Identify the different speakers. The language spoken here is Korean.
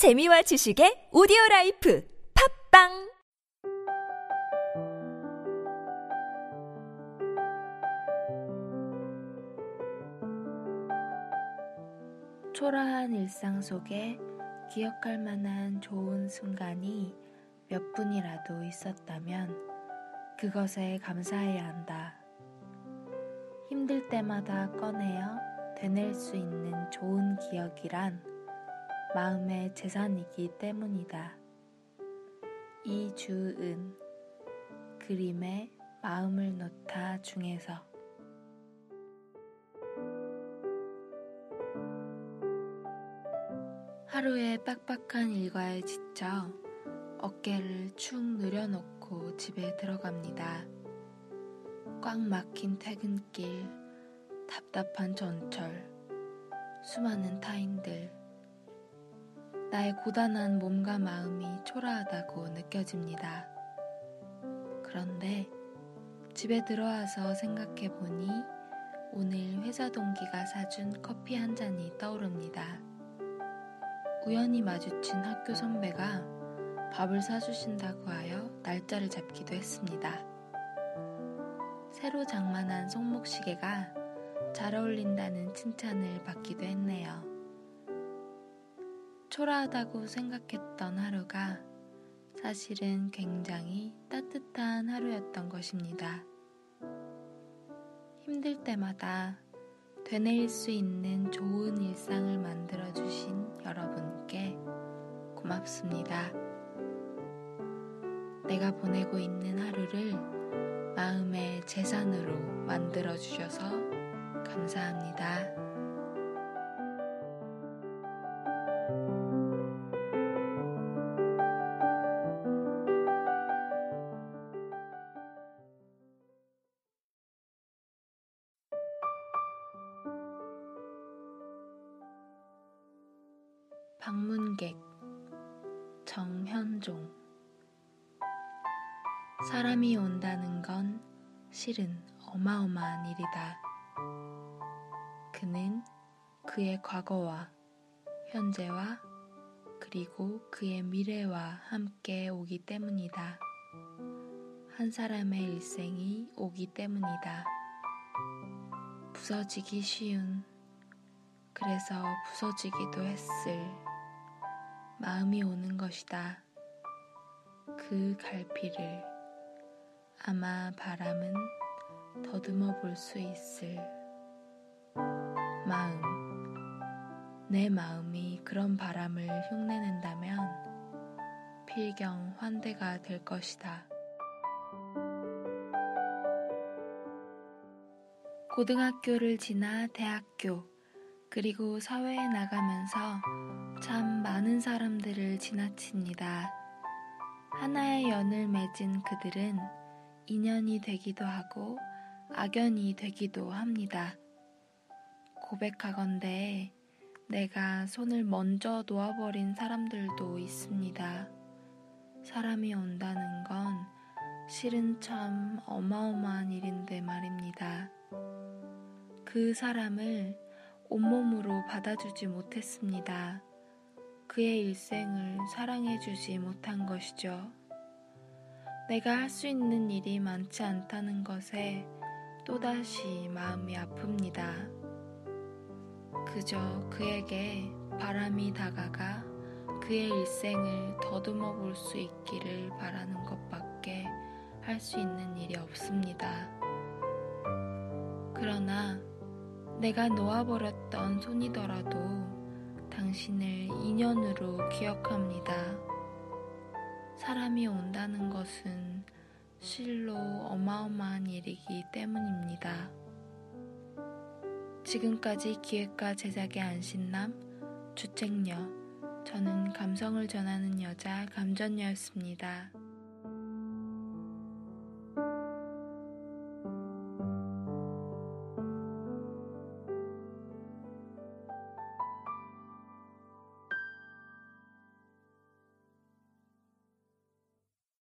Speaker 1: 재미와 지식의 오디오 라이프 팝빵
Speaker 2: 초라한 일상 속에 기억할 만한 좋은 순간이 몇 분이라도 있었다면 그것에 감사해야 한다. 힘들 때마다 꺼내어 되낼 수 있는 좋은 기억이란 마음의 재산이기 때문이다. 이주은 그림에 마음을 놓다 중에서 하루의 빡빡한 일과에 지쳐 어깨를 축 늘여놓고 집에 들어갑니다. 꽉 막힌 퇴근길, 답답한 전철, 수많은 타인들, 나의 고단한 몸과 마음이 초라하다고 느껴집니다. 그런데 집에 들어와서 생각해 보니 오늘 회사 동기가 사준 커피 한 잔이 떠오릅니다. 우연히 마주친 학교 선배가 밥을 사주신다고 하여 날짜를 잡기도 했습니다. 새로 장만한 손목시계가 잘 어울린다는 칭찬을 받기도 했네요. 초라하다고 생각했던 하루가 사실은 굉장히 따뜻한 하루였던 것입니다. 힘들 때마다 되뇌일 수 있는 좋은 일상을 만들어주신 여러분께 고맙습니다. 내가 보내고 있는 하루를 마음의 재산으로 만들어주셔서 감사합니다. 방문객 정현종 사람이 온다는 건 실은 어마어마한 일이다. 그는 그의 과거와 현재와 그리고 그의 미래와 함께 오기 때문이다. 한 사람의 일생이 오기 때문이다. 부서지기 쉬운, 그래서 부서지기도 했을 마음이 오는 것이다. 그 갈피를 아마 바람은 더듬어 볼 수 있을 마음. 내 마음이 그런 바람을 흉내낸다면 필경 환대가 될 것이다. 고등학교를 지나 대학교, 그리고 사회에 나가면서 참 많은 사람들을 지나칩니다. 하나의 연을 맺은 그들은 인연이 되기도 하고 악연이 되기도 합니다. 고백하건대 내가 손을 먼저 놓아버린 사람들도 있습니다. 사람이 온다는 건 실은 참 어마어마한 일인데 말입니다. 그 사람을 온몸으로 받아주지 못했습니다. 그의 일생을 사랑해주지 못한 것이죠. 내가 할 수 있는 일이 많지 않다는 것에 또다시 마음이 아픕니다. 그저 그에게 바람이 다가가 그의 일생을 더듬어 볼 수 있기를 바라는 것밖에 할 수 있는 일이 없습니다. 그러나 내가 놓아버렸던 손이더라도 당신을 인연으로 기억합니다. 사람이 온다는 것은 실로 어마어마한 일이기 때문입니다. 지금까지 기획과 제작의 안신남, 주책녀, 저는 감성을 전하는 여자 감전녀였습니다.